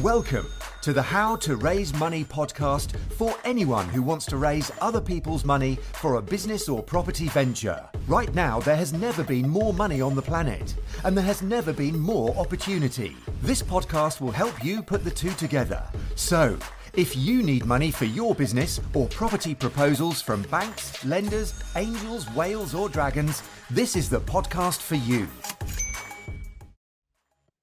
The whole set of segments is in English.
Welcome to the How to Raise Money podcast for anyone who wants to raise other people's money for a business or property venture. Right now, there has never been more money on the planet, and there has never been more opportunity. This podcast will help you put the two together. So, if you need money for your business or property proposals from banks, lenders, angels, whales, or dragons, this is the podcast for you.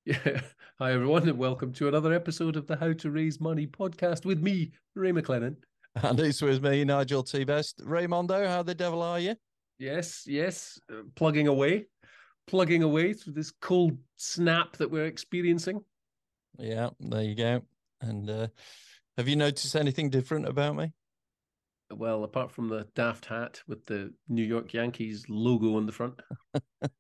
Yeah. Hi, everyone, and welcome to another episode of the How to Raise Money podcast with me, Ray McLennan. And it's with me, Nigel T. Best. Raymondo, how the devil are you? Yes, yes, uh, plugging away, plugging away through this cold snap that we're experiencing. Yeah, there you go. And uh, have you noticed anything different about me? Well, apart from the daft hat with the New York Yankees logo on the front. At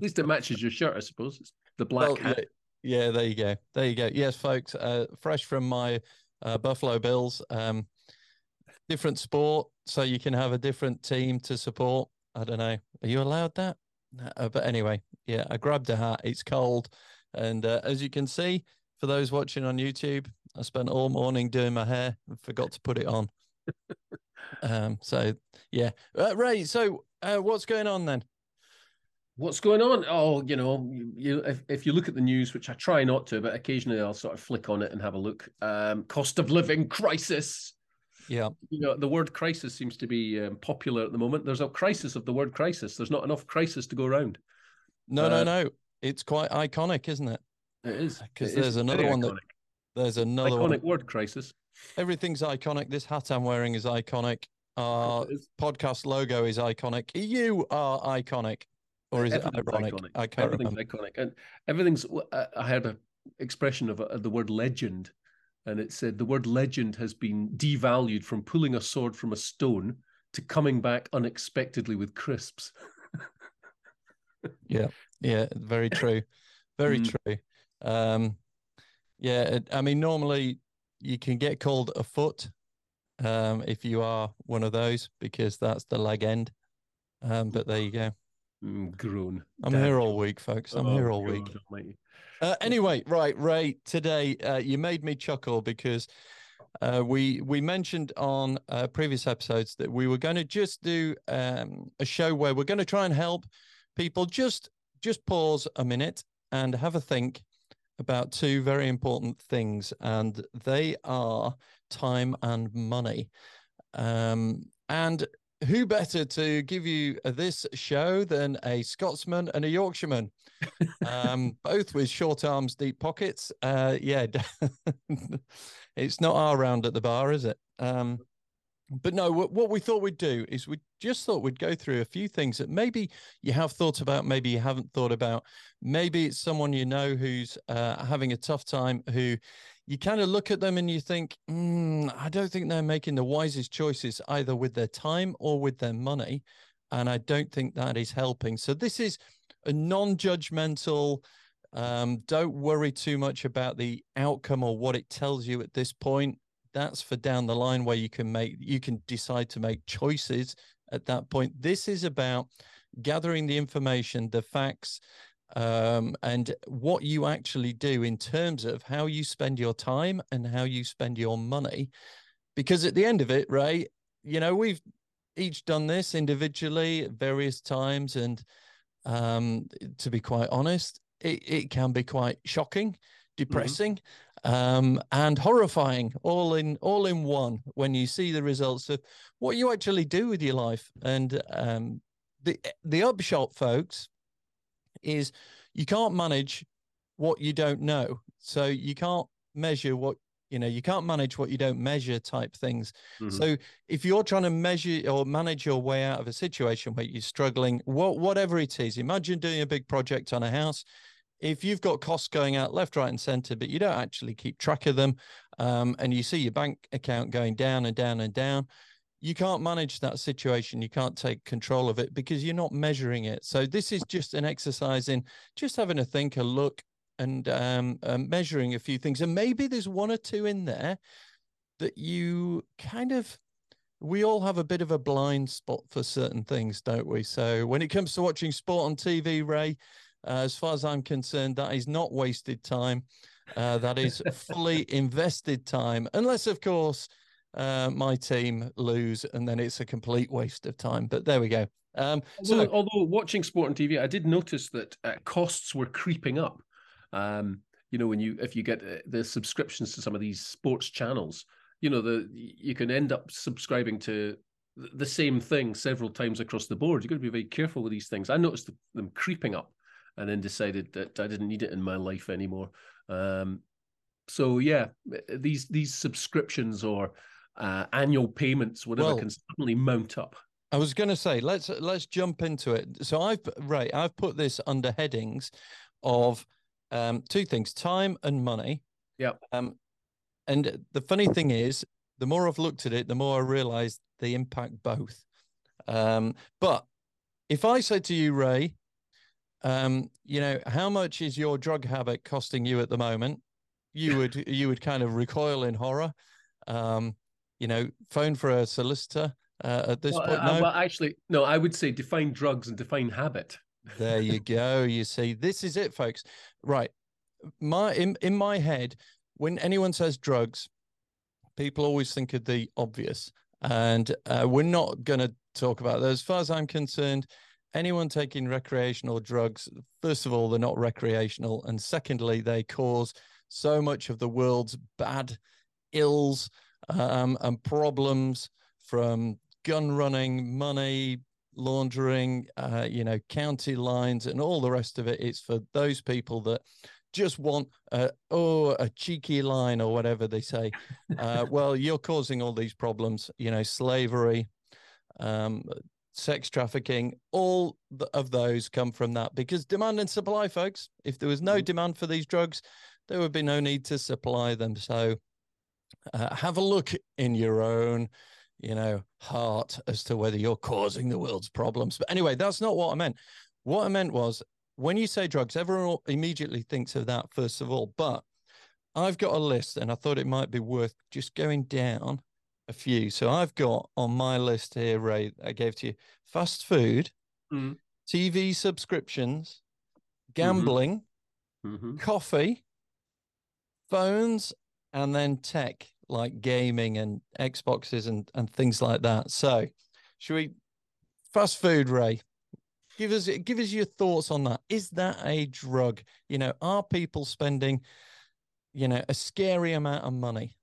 least it matches your shirt, I suppose. It's the black Well, hat. yeah, yeah, there you go. There you go. Yes, folks, uh, fresh from my uh, Buffalo Bills. Um, different sport, so you can have a different team to support. I don't know. Are you allowed that? No, uh, but anyway, yeah, I grabbed a hat. It's cold. And uh, as you can see, for those watching on YouTube, I spent all morning doing my hair and forgot to put it on. um, so, yeah. Uh, Ray, so uh, what's going on then? What's going on? Oh, you know, you, you if, if you look at the news, which I try not to, but occasionally I'll sort of flick on it and have a look. Um, cost of living crisis. Yeah. You know, the word crisis seems to be um, popular at the moment. There's a crisis of the word crisis. There's not enough crisis to go around. No, Uh, no, no. It's quite iconic, isn't it? It is Because is there's another one that there's another iconic one. word crisis. Everything's iconic. This hat I'm wearing is iconic. Our podcast logo is iconic. You are iconic, or is it ironic? iconic. I can't Everything's remember. iconic, and everything's. I I heard a expression of, uh the word legend, and it said the word legend has been devalued from pulling a sword from a stone to coming back unexpectedly with crisps. Yeah, yeah, very true, very Mm. true. Um, yeah, it- I mean, normally you can get called a foot um, if you are one of those because that's the leg end. Um, but there you go. Mm, groan. I'm Damn here all week, folks. I'm Oh, here all week. Uh, anyway, right, Ray. Today, uh, you made me chuckle because uh, we we mentioned on uh, previous episodes that we were going to just do um, a show where we're going to try and help people just just pause a minute and have a think about two very important things, and they are time and money. Um, and who better to give you uh, this show than a Scotsman and a Yorkshireman? um, both with short arms, deep pockets. Uh, yeah, it's not our round at the bar, is it? Um, but no, what, what we thought we'd do is we just thought we'd go through a few things that maybe you have thought about, maybe you haven't thought about. Maybe it's someone you know who's uh, having a tough time, who you kind of look at them and you think, "Hmm, I don't think they're making the wisest choices either with their time or with their money. And I don't think that is helping. So this is a non-judgmental um, don't worry too much about the outcome or what it tells you at this point that's for down the line where you can make you can decide to make choices at that point this is about gathering the information the facts um, and what you actually do in terms of how you spend your time and how you spend your money because at the end of it ray you know we've each done this individually at various times and um, to be quite honest, it, it can be quite shocking, depressing, um, and horrifying all in all in one when you see the results of what you actually do with your life. And um, the the upshot, folks, is you can't manage what you don't know. So you can't measure what you know. You can't manage what you don't measure. Type things. Mhm. So if you're trying to measure or manage your way out of a situation where you're struggling, what whatever it is, imagine doing a big project on a house. If you've got costs going out left, right, and center, but you don't actually keep track of them, um, and you see your bank account going down and down and down, you can't manage that situation. You can't take control of it because you're not measuring it. So this is just an exercise in just having a think, a look, and um, um, measuring a few things. And maybe there's one or two in there that you kind of we all have a bit of a blind spot for certain things, don't we? So when it comes to watching sport on TV, Ray, uh, as far as I'm concerned, that is not wasted time. Uh, that is fully invested time, unless, of course, uh, my team lose, and then it's a complete waste of time. But there we go. Um, although, so, although watching sport on TV, I did notice that uh, costs were creeping up. Um, you know, when you if you get uh, the subscriptions to some of these sports channels, you know, the you can end up subscribing to the same thing several times across the board. You've got to be very careful with these things. I noticed them creeping up, and then decided that I didn't need it in my life anymore. Um, so yeah, these these subscriptions or uh, annual payments, whatever, well, can suddenly mount up. I was going to say let's let's jump into it. So I've right, I've put this under headings of um, two things: time and money. Yeah. Um, and the funny thing is, the more I've looked at it, the more I realise they impact both. Um, but if I said to you, Ray, um, you know, how much is your drug habit costing you at the moment? You would you would kind of recoil in horror. Um, you know, phone for a solicitor uh, at this well, point. Uh, no? well, actually, no. I would say define drugs and define habit. There you go. You see, this is it, folks. Right. My in in my head, when anyone says drugs, people always think of the obvious, and uh, we're not going to talk about that. As far as I'm concerned, anyone taking recreational drugs, first of all, they're not recreational, and secondly, they cause so much of the world's bad ills um, and problems from gun running, money laundering, uh, you know, county lines, and all the rest of it. It's for those people that just want uh, oh a cheeky line or whatever they say. Uh, well, you're causing all these problems. You know, slavery, um, sex trafficking, all of those come from that because demand and supply, folks. If there was no mm-hmm. demand for these drugs, there would be no need to supply them. So uh, have a look in your own you know heart as to whether you're causing the world's problems but anyway that's not what i meant what i meant was when you say drugs everyone immediately thinks of that first of all but i've got a list and i thought it might be worth just going down a few so i've got on my list here ray i gave to you fast food mm. tv subscriptions mm-hmm. gambling mm-hmm. coffee phones and then tech like gaming and Xboxes and, and things like that. So, should we fast food, Ray? Give us give us your thoughts on that. Is that a drug? You know, are people spending, you know, a scary amount of money?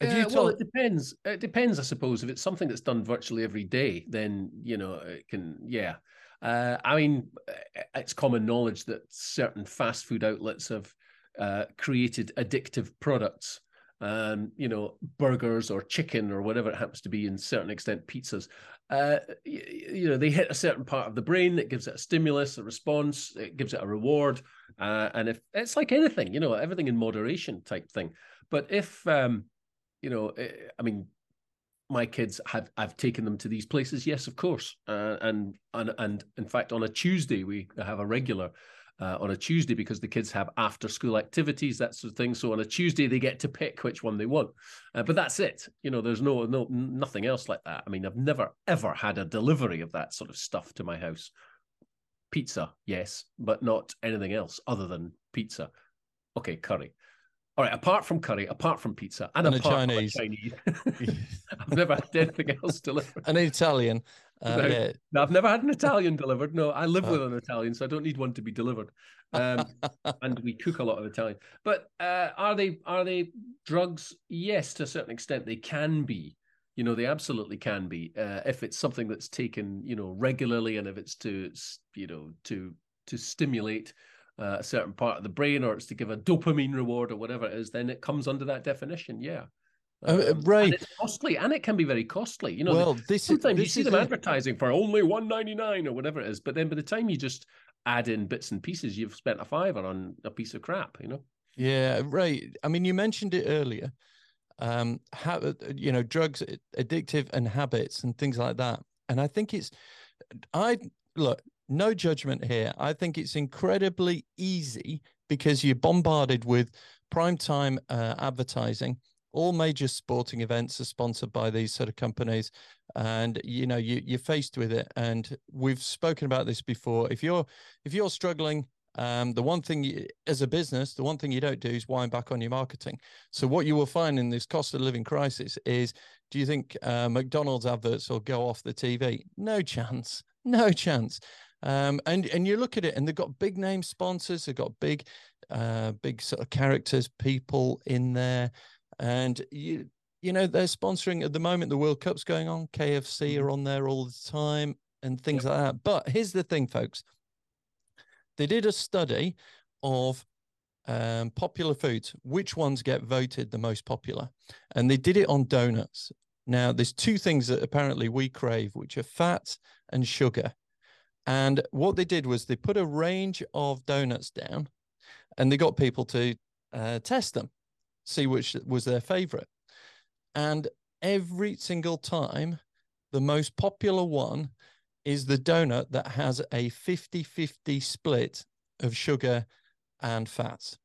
Have you told... Well, it depends. It depends, I suppose. If it's something that's done virtually every day, then you know it can. Yeah, uh, I mean, it's common knowledge that certain fast food outlets have uh, created addictive products um, you know, burgers or chicken or whatever it happens to be, in certain extent, pizzas. Uh, you, you, know, they hit a certain part of the brain that gives it a stimulus, a response, it gives it a reward, uh, and if it's like anything, you know, everything in moderation type thing. But if, um, you know, eh, I mean, my kids have I've taken them to these places, yes, of course, uh, and and and in fact, on a Tuesday we have a regular uh, on a Tuesday because the kids have after school activities, that sort of thing. So on a Tuesday they get to pick which one they want. Uh, but that's it. You know, there's no no nothing else like that. I mean, I've never ever had a delivery of that sort of stuff to my house. Pizza, yes, but not anything else other than pizza. Okay, curry. All right, apart from curry, apart from pizza, and, and apart Chinese. from Chinese, I've never had anything else delivered. An Italian. No, yeah. no, I've never had an Italian delivered. No, I live oh. with an Italian, so I don't need one to be delivered. Um, and we cook a lot of Italian. But uh, are they are they drugs? Yes, to a certain extent, they can be. You know, they absolutely can be uh, if it's something that's taken, you know, regularly, and if it's to, you know, to to stimulate uh, a certain part of the brain, or it's to give a dopamine reward, or whatever it is, then it comes under that definition. Yeah. Uh, um, right, and it's costly, and it can be very costly. You know, well, this sometimes this you see them advertising for only one ninety nine or whatever it is, but then by the time you just add in bits and pieces, you've spent a fiver on a piece of crap. You know. Yeah, right. I mean, you mentioned it earlier. Um, how uh, you know drugs, addictive, and habits, and things like that. And I think it's, I look, no judgment here. I think it's incredibly easy because you're bombarded with prime time uh, advertising all major sporting events are sponsored by these sort of companies and you know you, you're faced with it and we've spoken about this before if you're if you're struggling um, the one thing you, as a business, the one thing you don't do is wind back on your marketing. So what you will find in this cost of living crisis is, do you think uh, McDonald's adverts will go off the TV? No chance, no chance. Um, and and you look at it, and they've got big name sponsors, they've got big, uh, big sort of characters, people in there, and you you know they're sponsoring at the moment. The World Cup's going on. KFC Mm-hmm. are on there all the time, and things like that. But here's the thing, folks. They did a study of um, popular foods, which ones get voted the most popular, and they did it on donuts. Now, there's two things that apparently we crave, which are fat and sugar. And what they did was they put a range of donuts down and they got people to uh, test them, see which was their favorite. And every single time, the most popular one is the donut that has a 50 50 split of sugar and fats.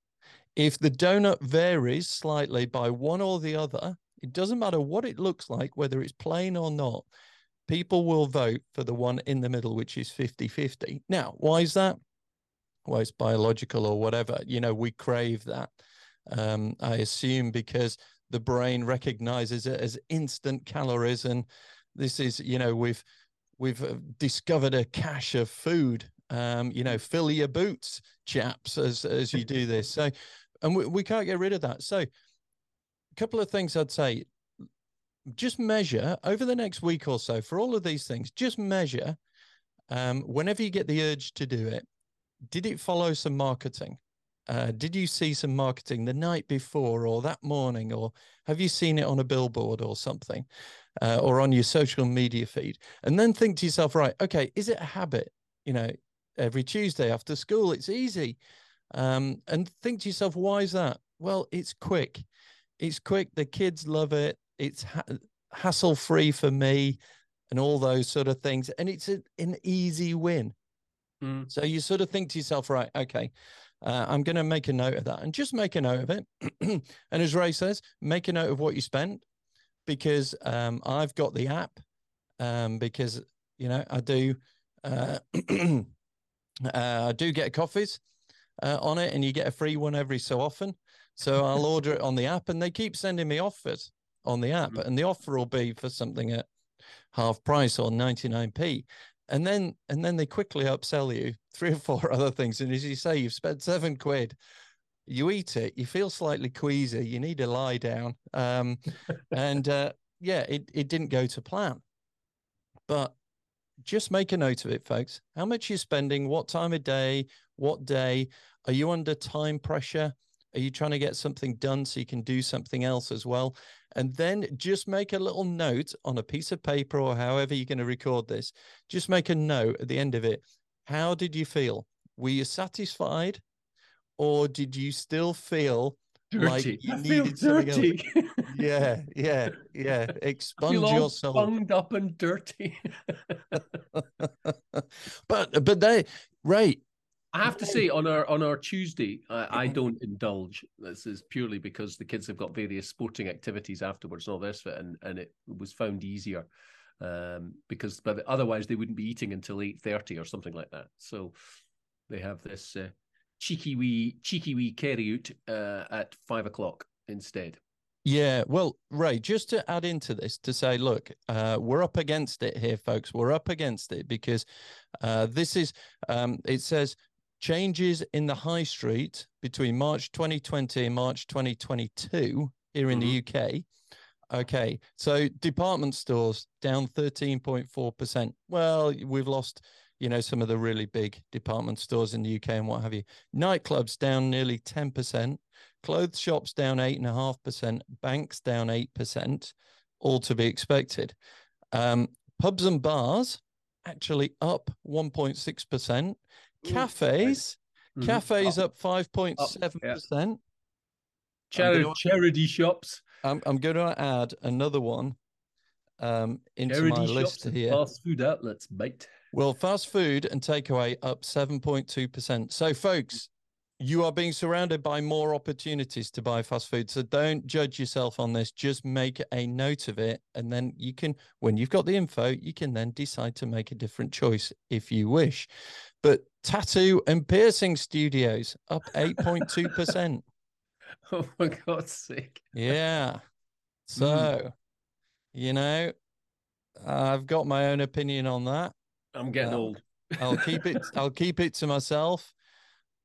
If the donut varies slightly by one or the other, it doesn't matter what it looks like, whether it's plain or not, people will vote for the one in the middle, which is 50 50. Now, why is that? Well, it's biological or whatever. You know, we crave that. Um, I assume because the brain recognizes it as instant calories. And this is, you know, we've we've uh, discovered a cache of food. Um, you know, fill your boots, chaps, as as you do this. So, and we, we can't get rid of that. So, a couple of things I'd say just measure over the next week or so for all of these things just measure um, whenever you get the urge to do it did it follow some marketing uh, did you see some marketing the night before or that morning or have you seen it on a billboard or something uh, or on your social media feed? And then think to yourself right okay is it a habit you know every tuesday after school it's easy. Um, and think to yourself why is that? Well it's quick. It's quick the kids love it it's ha- hassle free for me and all those sort of things and it's a, an easy win. Mm. so you sort of think to yourself right okay uh, i'm going to make a note of that. And just make a note of it. And as ray says make a note of what you spent because um, i've got the app um, because you know i do uh, uh, i do get coffees uh, on it and you get a free one every so often. So i'll order it on the app and they keep sending me offers on the app Mhm. and the offer will be for something at half price or 99p and then and then they quickly upsell you three or four other things. And as you say you've spent seven quid. You eat it you feel slightly queasy you need to lie down. Um and uh yeah it, it didn't go to plan. But just make a note of it folks. How much you're spending what time of day what day are you under time pressure are you trying to get something done so you can do something else as well? And then just make a little note on a piece of paper or however you're going to record this. Just make a note at the end of it. How did you feel? Were you satisfied? Or did you still feel like you I feel needed something else? dirty. yeah yeah yeah. I expunge feel all yourself. bunged up and dirty. but but they right I have to say, on our on our Tuesday, I, I don't indulge. This is purely because the kids have got various sporting activities afterwards and all this, and and it was found easier um, because, but otherwise they wouldn't be eating until eight thirty or something like that. So they have this uh, cheeky wee cheeky wee carry out uh, at five o'clock instead. Yeah, well, Ray, just to add into this to say, look, uh, we're up against it here, folks. We're up against it because uh, this is, um, it says changes in the high street between March 2020 and March 2022 here in the UK. Okay, so department stores down 13.4%. Well, we've lost, you know, some of the really big department stores in the UK and what have you. Nightclubs down nearly 10%. Clothes shops down 8.5%. Banks down 8%. All to be expected. Um, pubs and bars actually up 1.6%. Cafes, Mhm. cafes Up. up 5.7%. Charity, charity shops, I'm, I'm going to add another one um, into charity my list here. fast food outlets, mate. Well, fast food and takeaway up 7.2%. So, folks, you are being surrounded by more opportunities to buy fast food. So, don't judge yourself on this. Just make a note of it. And then you can, when you've got the info, you can then decide to make a different choice if you wish. But tattoo and piercing studios up 8.2%. oh, my God's sake. Yeah. So, mm. you know, I've got my own opinion on that. I'm getting old. I'll keep it. I'll keep it to myself.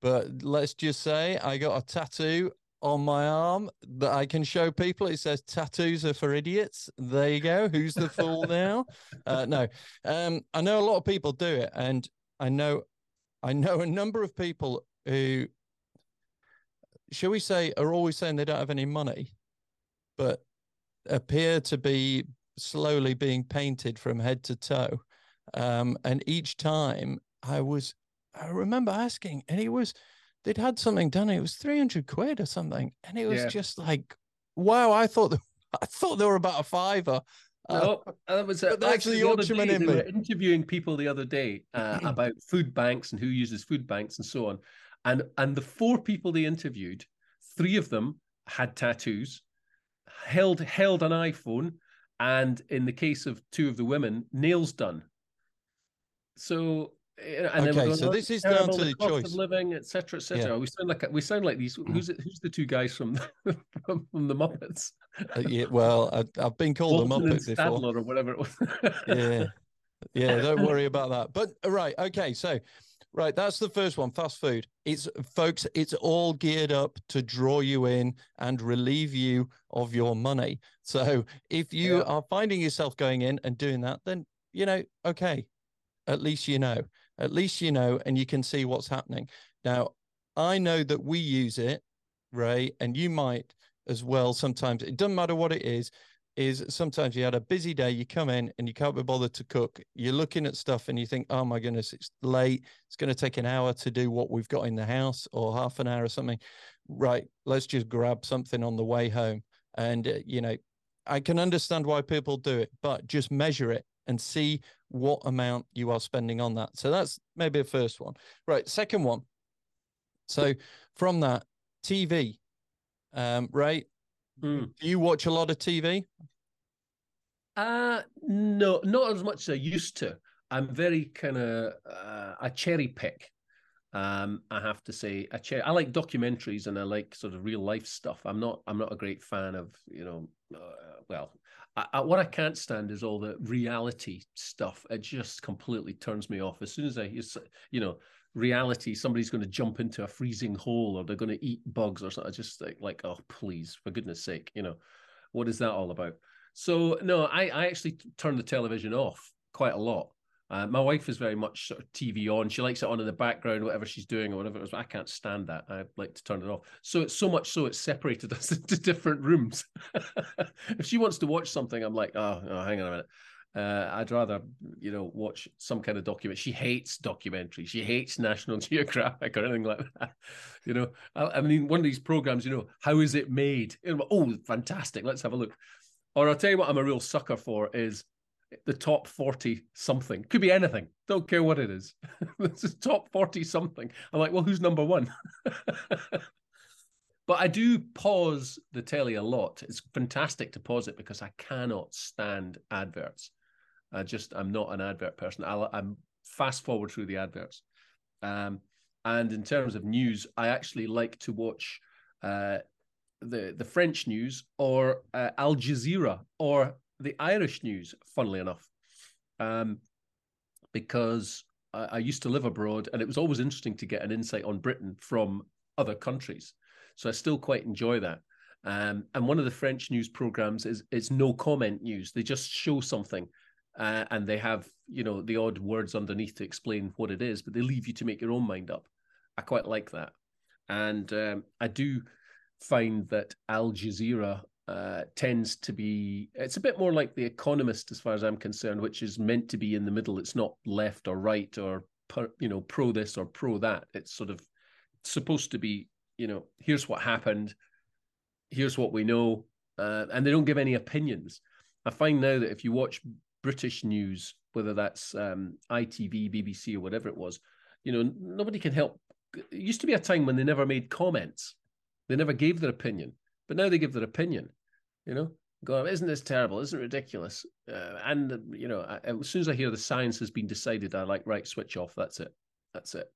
But let's just say I got a tattoo on my arm that I can show people. It says tattoos are for idiots. There you go. Who's the fool now? Uh, no, um, I know a lot of people do it, and I know, I know a number of people who, shall we say, are always saying they don't have any money, but appear to be slowly being painted from head to toe. Um, and each time I was, I remember asking, and it was they'd had something done. It was 300 quid or something. And it was yeah. just like, wow, I thought, I thought they were about a fiver. No, uh, that was uh, actually the auction in interviewing people the other day uh, about food banks and who uses food banks and so on. And and the four people they interviewed, three of them had tattoos, held held an iPhone, and in the case of two of the women, nails done. So and okay, so this is down to the, choice of living, etc., etc. Yeah. We sound like we sound like these. Who's who's the two guys from from, from the Muppets? Uh, yeah, well, I, have been called Walton a Muppet before, or whatever it was. yeah, yeah. Don't worry about that. But uh, right, okay, so right, that's the first one. Fast food. It's folks. It's all geared up to draw you in and relieve you of your money. So if you yeah. are finding yourself going in and doing that, then you know, okay, at least you know at least you know and you can see what's happening. Now, I know that we use it, Ray, and you might as well sometimes. It doesn't matter what it is. Is sometimes you had a busy day, you come in and you can't be bothered to cook. You're looking at stuff and you think, oh my goodness, it's late. It's going to take an hour to do what we've got in the house or half an hour or something. Right. Let's just grab something on the way home. And, uh, you know, I can understand why people do it, but just measure it and see what amount you are spending on that. So that's maybe a first one. Right. Second one. So from that, TV. Um, right. Mm. Do you watch a lot of TV? Uh no, not as much as I used to. I'm very kind of uh, a cherry pick. Um, I have to say, a cher- I like documentaries and I like sort of real life stuff. I'm not, I'm not a great fan of, you know, uh, well, I, what I can't stand is all the reality stuff. It just completely turns me off. As soon as I, you know, reality, somebody's going to jump into a freezing hole or they're going to eat bugs or something. I just like, like, oh, please, for goodness sake, you know, what is that all about? So no, I, I actually turn the television off quite a lot. Uh, my wife is very much sort of TV on. She likes it on in the background, whatever she's doing or whatever it is. I can't stand that. I like to turn it off. So it's so much so it's separated us into different rooms. if she wants to watch something, I'm like, oh, oh hang on a minute. Uh, I'd rather, you know, watch some kind of document. She hates documentaries. She hates National Geographic or anything like that. You know, I, I mean, one of these programs, you know, how is it made? Oh, fantastic. Let's have a look. Or I'll tell you what I'm a real sucker for is the top 40 something. Could be anything. Don't care what it is. this is top 40 something. I'm like, well, who's number one? but I do pause the telly a lot. It's fantastic to pause it because I cannot stand adverts. I just, I'm not an advert person. i am fast forward through the adverts. Um, and in terms of news, I actually like to watch uh, the the French news or uh, Al Jazeera or the Irish news, funnily enough, um, because I, I, used to live abroad and it was always interesting to get an insight on Britain from other countries. So I still quite enjoy that. Um, and one of the French news programs is it's no comment news. They just show something uh, and they have you know the odd words underneath to explain what it is, but they leave you to make your own mind up. I quite like that, and um, I do find that Al Jazeera uh, tends to be it's a bit more like the economist as far as i'm concerned which is meant to be in the middle. It's not left or right or you know pro this or pro that. It's sort of supposed to be you know here's what happened here's what we know uh, and they don't give any opinions. I find now that if you watch british news whether that's um, itv bbc or whatever it was you know nobody can help. It used to be a time when they never made comments. They never gave their opinion but now they give their opinion, you know, go, isn't this terrible? Isn't it ridiculous? Uh, and, you know, I, as soon as I hear the science has been decided, I like, right, switch off. That's it. That's it.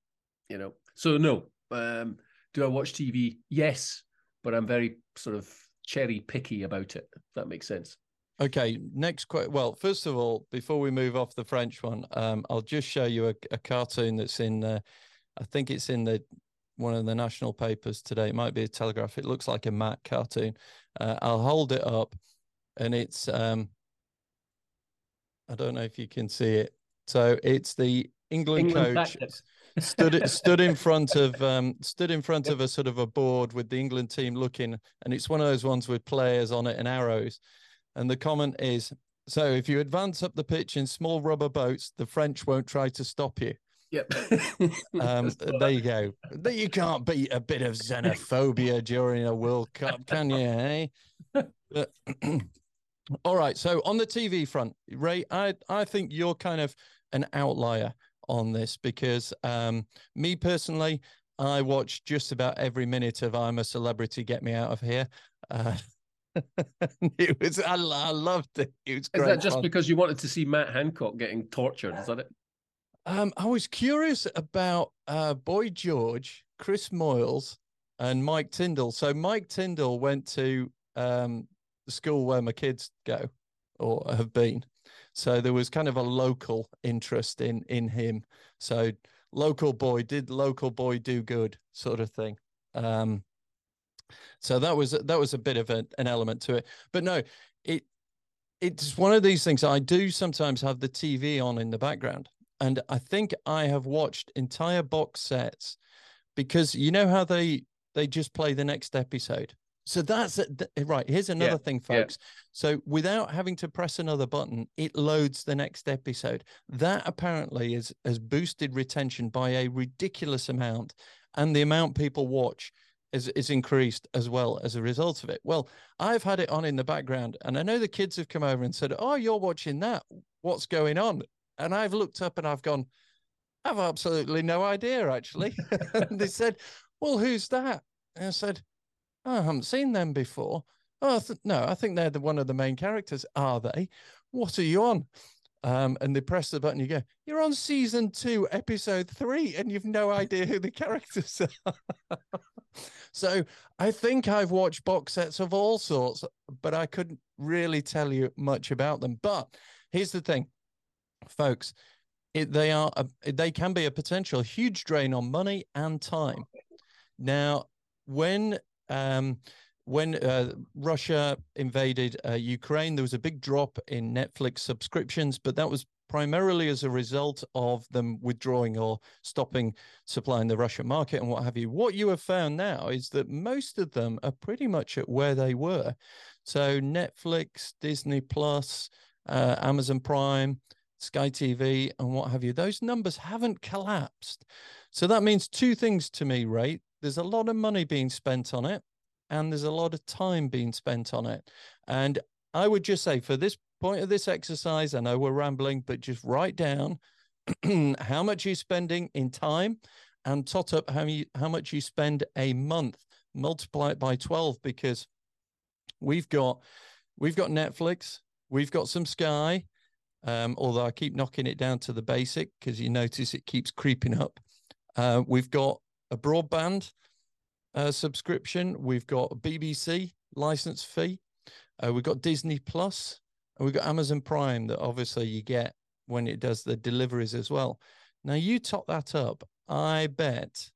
You know, so no. Um, do I watch TV? Yes, but I'm very sort of cherry picky about it. If that makes sense. Okay, next question. Well, first of all, before we move off the French one, um, I'll just show you a, a cartoon that's in. Uh, I think it's in the one of the national papers today. It might be a Telegraph. It looks like a Mac cartoon. Uh, I'll hold it up, and it's. Um, I don't know if you can see it. So it's the England, England coach stood stood in front of um, stood in front of a sort of a board with the England team looking, and it's one of those ones with players on it and arrows. And the comment is, so if you advance up the pitch in small rubber boats, the French won't try to stop you. Yep. um, there you go. You can't beat a bit of xenophobia during a World Cup, can you? Eh? But, all right. So on the TV front, Ray, I I think you're kind of an outlier on this because um, me personally, I watch just about every minute of I'm a Celebrity, Get Me Out of Here. Uh, it was I, I, loved it. It was Is that just fun. because you wanted to see Matt Hancock getting tortured? Is that it? Um, I was curious about uh, Boy George, Chris Moyles, and Mike Tindall. So Mike Tindall went to um, the school where my kids go or have been. So there was kind of a local interest in in him. So local boy did local boy do good sort of thing. Um, so that was that was a bit of a, an element to it. But no, it it's one of these things. I do sometimes have the TV on in the background, and I think I have watched entire box sets because you know how they they just play the next episode. So that's eh, right. Here's another yeah, thing, folks. Yeah. So without having to press another button, it loads the next episode. That apparently is has boosted retention by a ridiculous amount, and the amount people watch is is increased as well as a result of it. Well, I've had it on in the background, and I know the kids have come over and said, "Oh, you're watching that? What's going on?" And I've looked up and I've gone, "I've absolutely no idea, actually." and they said, "Well, who's that?" And I said I haven't seen them before. Oh, th- no, I think they're the, one of the main characters. Are they? What are you on? Um, and they press the button, you go, You're on season two, episode three, and you've no idea who the characters are. so I think I've watched box sets of all sorts, but I couldn't really tell you much about them. But here's the thing, folks. It, they are a, they can be a potential huge drain on money and time. Now, when um, when uh, Russia invaded uh, Ukraine, there was a big drop in Netflix subscriptions, but that was primarily as a result of them withdrawing or stopping supplying the Russian market and what have you. What you have found now is that most of them are pretty much at where they were. So Netflix, Disney Plus, uh, Amazon Prime, Sky TV, and what have you, those numbers haven't collapsed. So that means two things to me, Ray. There's a lot of money being spent on it, and there's a lot of time being spent on it. And I would just say, for this point of this exercise, I know we're rambling, but just write down how much you're spending in time and tot up how, you, how much you spend a month. Multiply it by 12 because we've got we've got Netflix, we've got some Sky, um, although I keep knocking it down to the basic because you notice it keeps creeping up. Uh, we've got a broadband uh, subscription. We've got a BBC license fee. Uh, we've got Disney Plus, and we've got Amazon Prime that obviously you get when it does the deliveries as well. Now you top that up. I bet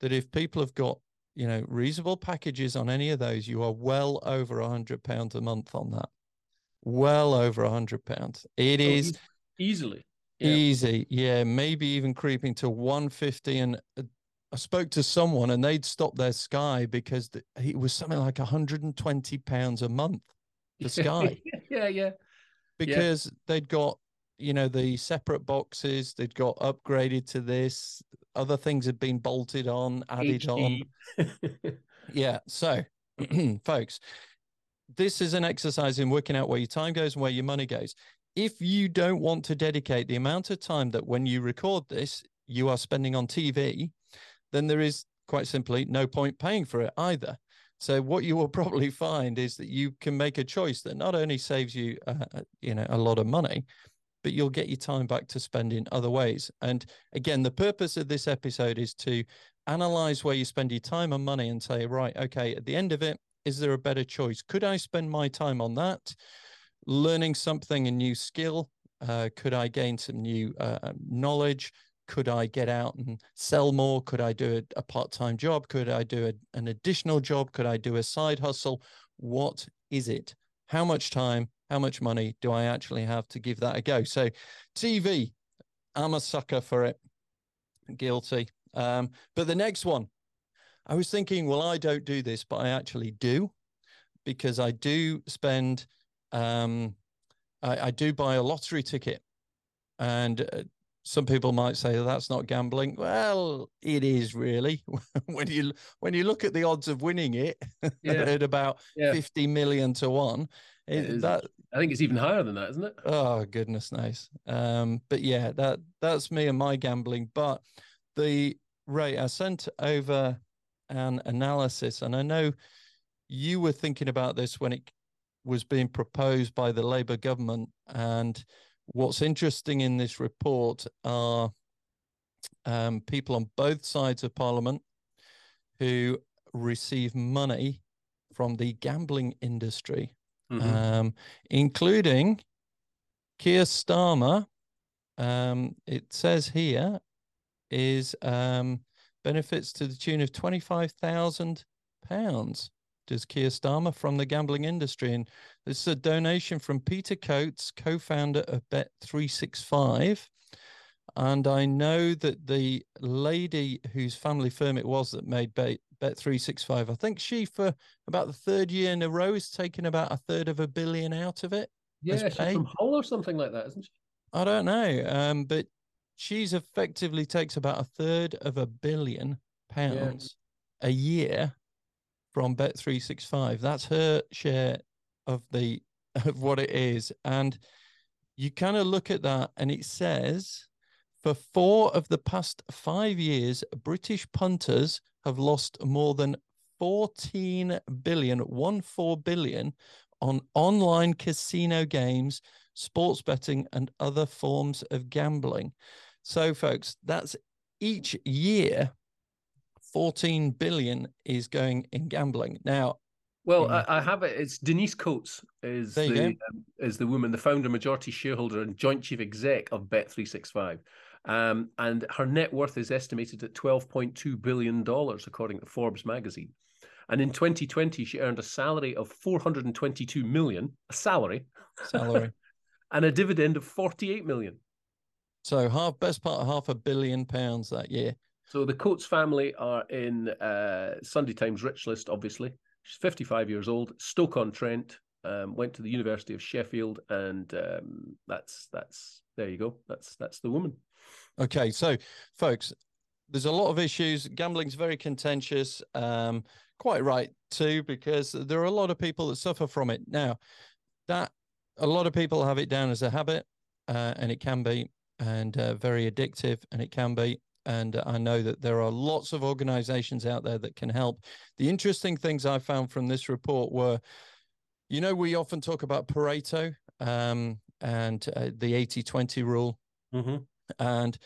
that if people have got you know reasonable packages on any of those, you are well over a hundred pounds a month on that. Well over a hundred pounds. It oh, is easily. Yeah. Easy, yeah, maybe even creeping to 150 and uh, I spoke to someone and they'd stopped their Sky because it was something like 120 pounds a month for Sky. yeah, yeah. Because yeah. they'd got, you know, the separate boxes, they'd got upgraded to this, other things had been bolted on, added HD. on. yeah. So, folks, this is an exercise in working out where your time goes and where your money goes. If you don't want to dedicate the amount of time that when you record this, you are spending on TV, then there is quite simply no point paying for it either. So what you will probably find is that you can make a choice that not only saves you, uh, uh, you know, a lot of money, but you'll get your time back to spend in other ways. And again, the purpose of this episode is to analyze where you spend your time and money and say, right, okay, at the end of it, is there a better choice? Could I spend my time on that, learning something, a new skill? Uh, could I gain some new uh, knowledge? Could I get out and sell more? Could I do a, a part time job? Could I do a, an additional job? Could I do a side hustle? What is it? How much time, how much money do I actually have to give that a go? So, TV, I'm a sucker for it. Guilty. Um, but the next one, I was thinking, well, I don't do this, but I actually do because I do spend, um, I, I do buy a lottery ticket. And uh, some people might say that's not gambling. Well, it is really when you when you look at the odds of winning it yeah. at about yeah. fifty million to one. It, that I think it's even higher than that, isn't it? Oh goodness nice. Um, but yeah, that that's me and my gambling. But the Ray, I sent over an analysis, and I know you were thinking about this when it was being proposed by the Labour government. And what's interesting in this report are um, people on both sides of Parliament who receive money from the gambling industry, mm-hmm. um, including Keir Starmer. Um, it says here is um, benefits to the tune of £25,000 does Keir Starmer from the gambling industry. And this is a donation from Peter Coates, co founder of Bet365. And I know that the lady whose family firm it was that made Bet, Bet365, I think she, for about the third year in a row, is taking about a third of a billion out of it. Yeah, she's from Hull or something like that, isn't she? I don't know. Um, but she's effectively takes about a third of a billion pounds yeah. a year from Bet365. That's her share of the of what it is. And you kind of look at that and it says for four of the past five years, British punters have lost more than 14 billion, one four billion on online casino games, sports betting, and other forms of gambling. So, folks, that's each year 14 billion is going in gambling. Now, well, I, I, have it. It's Denise Coates is the um, is the woman, the founder, majority shareholder, and joint chief exec of Bet three six five, um, and her net worth is estimated at twelve point two billion dollars, according to Forbes magazine. And in 2020, she earned a salary of 422 million, a salary, salary, and a dividend of 48 million. So half best part of half a billion pounds that year. So the Coates family are in uh, Sunday Times rich list, obviously. She's 55 years old, Stoke on Trent, um, went to the University of Sheffield, and um, that's that's there you go. That's that's the woman. Okay, so folks, there's a lot of issues. Gambling's very contentious. Um, quite right too, because there are a lot of people that suffer from it. Now, that a lot of people have it down as a habit, uh, and it can be and uh, very addictive, and it can be. And I know that there are lots of organizations out there that can help. The interesting things I found from this report were, you know, we often talk about Pareto um, and uh, the 80 20 rule. Mm-hmm. And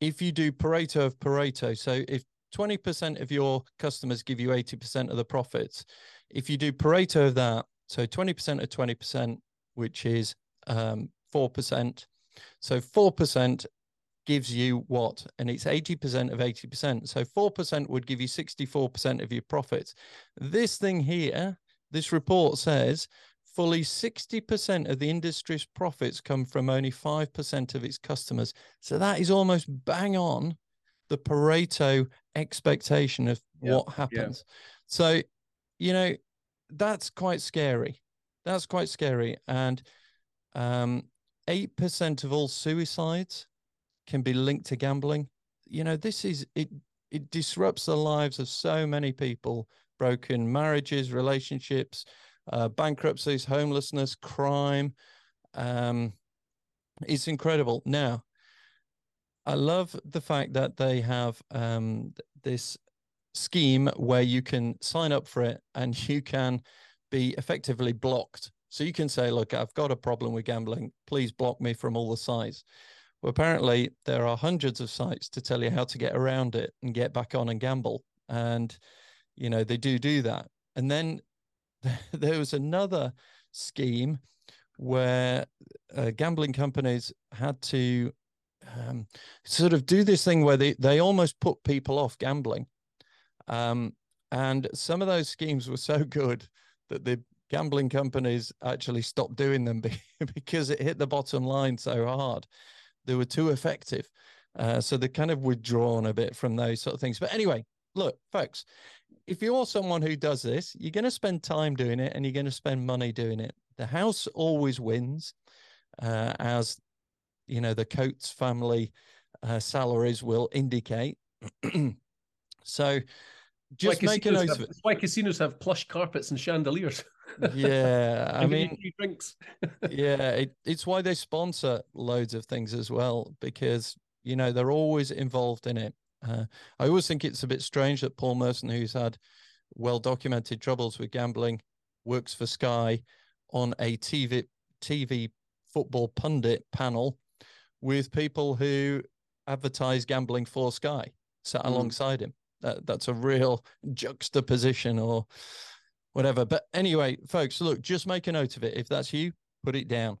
if you do Pareto of Pareto, so if 20% of your customers give you 80% of the profits, if you do Pareto of that, so 20% of 20%, which is um, 4%, so 4% gives you what? And it's 80% of 80%. So 4% would give you 64% of your profits. This thing here, this report says fully 60% of the industry's profits come from only 5% of its customers. So that is almost bang on the Pareto expectation of yeah, what happens. Yeah. So, you know, that's quite scary. That's quite scary. And um, 8% of all suicides can be linked to gambling. You know, this is it it disrupts the lives of so many people, broken marriages, relationships, uh, bankruptcies, homelessness, crime. Um, it's incredible. Now, I love the fact that they have um, this scheme where you can sign up for it and you can be effectively blocked So you can say, look, I've got a problem with gambling. Please block me from all the sites. Well, apparently there are hundreds of sites to tell you how to get around it and get back on and gamble. And, you know, they do do that. And then there was another scheme where uh, gambling companies had to um, sort of do this thing where they, they almost put people off gambling. Um, and some of those schemes were so good that the gambling companies actually stopped doing them because it hit the bottom line so hard. They were too effective. Uh, so they're kind of withdrawn a bit from those sort of things. But anyway, look, folks, if you're someone who does this, you're going to spend time doing it and you're going to spend money doing it. The house always wins, uh, as you know, the Coates family uh, salaries will indicate. so just make a note have, of it. That's why casinos have plush carpets and chandeliers. Yeah, I mean, drinks. yeah, it, it's why they sponsor loads of things as well because you know they're always involved in it. Uh, I always think it's a bit strange that Paul Merson, who's had well documented troubles with gambling, works for Sky on a TV TV football pundit panel with people who advertise gambling for Sky sat mm. alongside him. That, that's a real juxtaposition or whatever. But anyway, folks, look, just make a note of it. If that's you, put it down.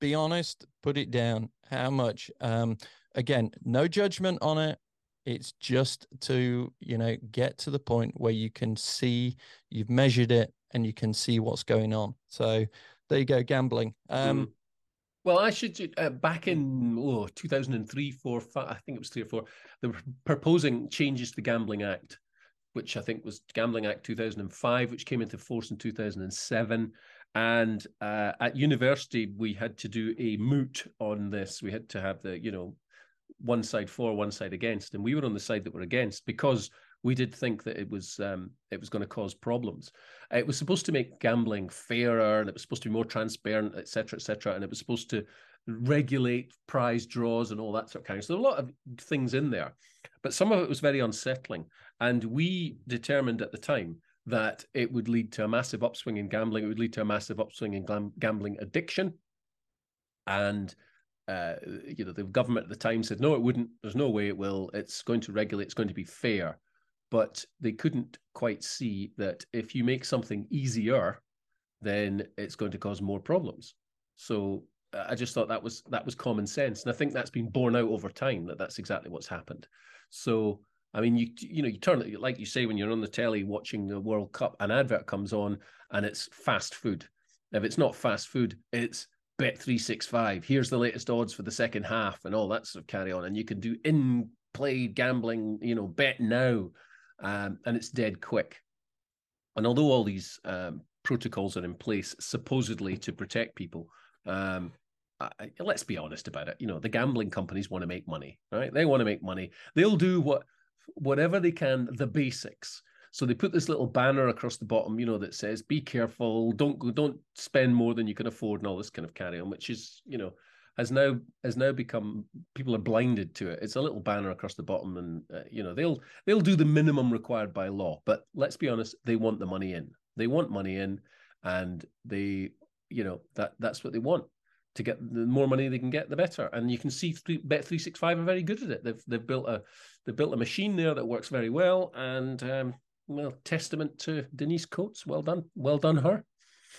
Be honest, put it down. How much? Um, again, no judgment on it. It's just to, you know, get to the point where you can see you've measured it and you can see what's going on. So there you go, gambling. Um, mm. Well, I should uh, back in oh, 2003, four, five, I think it was three or four. They were proposing changes to the Gambling Act, which I think was Gambling Act 2005, which came into force in 2007. And uh, at university, we had to do a moot on this. We had to have the, you know, one side for, one side against, and we were on the side that were against because we did think that it was um, it was going to cause problems. It was supposed to make gambling fairer, and it was supposed to be more transparent, etc., cetera, etc., cetera, and it was supposed to regulate prize draws and all that sort of kind. So there are a lot of things in there, but some of it was very unsettling. And we determined at the time that it would lead to a massive upswing in gambling. It would lead to a massive upswing in gambling addiction, and uh, you know the government at the time said no, it wouldn't. There's no way it will. It's going to regulate. It's going to be fair but they couldn't quite see that if you make something easier, then it's going to cause more problems. So I just thought that was that was common sense, and I think that's been borne out over time that that's exactly what's happened. So I mean, you you know, you turn it like you say when you're on the telly watching the World Cup, an advert comes on and it's fast food. If it's not fast food, it's Bet three six five. Here's the latest odds for the second half and all that sort of carry on, and you can do in play gambling. You know, bet now um, and it's dead quick. And although all these um, protocols are in place supposedly to protect people, um, I, let's be honest about it. You know, the gambling companies want to make money, right? They want to make money. They'll do what whatever they can, the basics. So they put this little banner across the bottom, you know, that says "Be careful, don't go, don't spend more than you can afford," and all this kind of carry on, which is, you know, has now has now become people are blinded to it. It's a little banner across the bottom, and uh, you know they'll they'll do the minimum required by law. But let's be honest, they want the money in. They want money in, and they you know that that's what they want to get the more money they can get, the better. And you can see three, Bet three six five are very good at it. They've they've built a they've built a machine there that works very well, and um, well, testament to Denise Coates. Well done, well done her.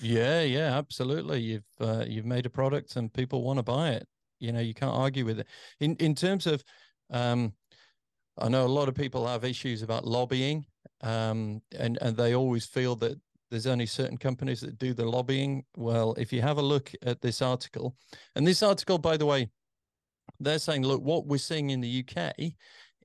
Yeah, yeah, absolutely. You've uh, you've made a product and people want to buy it. You know, you can't argue with it. In in terms of, um, I know a lot of people have issues about lobbying, um, and and they always feel that there's only certain companies that do the lobbying. Well, if you have a look at this article, and this article, by the way, they're saying, look, what we're seeing in the UK